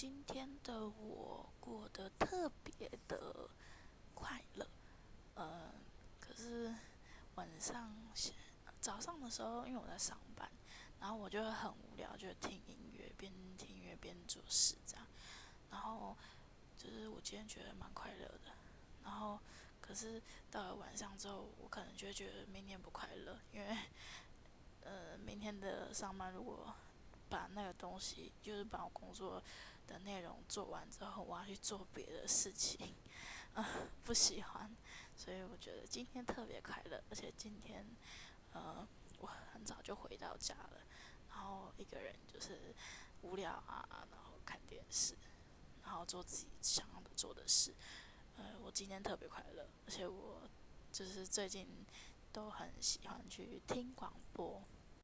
今天的我过得特别的快乐，呃，可是晚上、早上的时候，因为我在上班，然后我就很无聊，就听音乐，边听音乐边做事这样。然后就是我今天觉得蛮快乐的，然后可是到了晚上之后，我可能就会觉得明天不快乐，因为呃，明天的上班如果把那个东西，就是把我工作的内容做完之后，我要去做别的事情，啊，不喜欢，所以我觉得今天特别快乐，而且今天，呃，我很早就回到家了，然后一个人就是无聊啊，然后看电视，然后做自己想要做的事，呃，我今天特别快乐，而且我就是最近都很喜欢去听广播。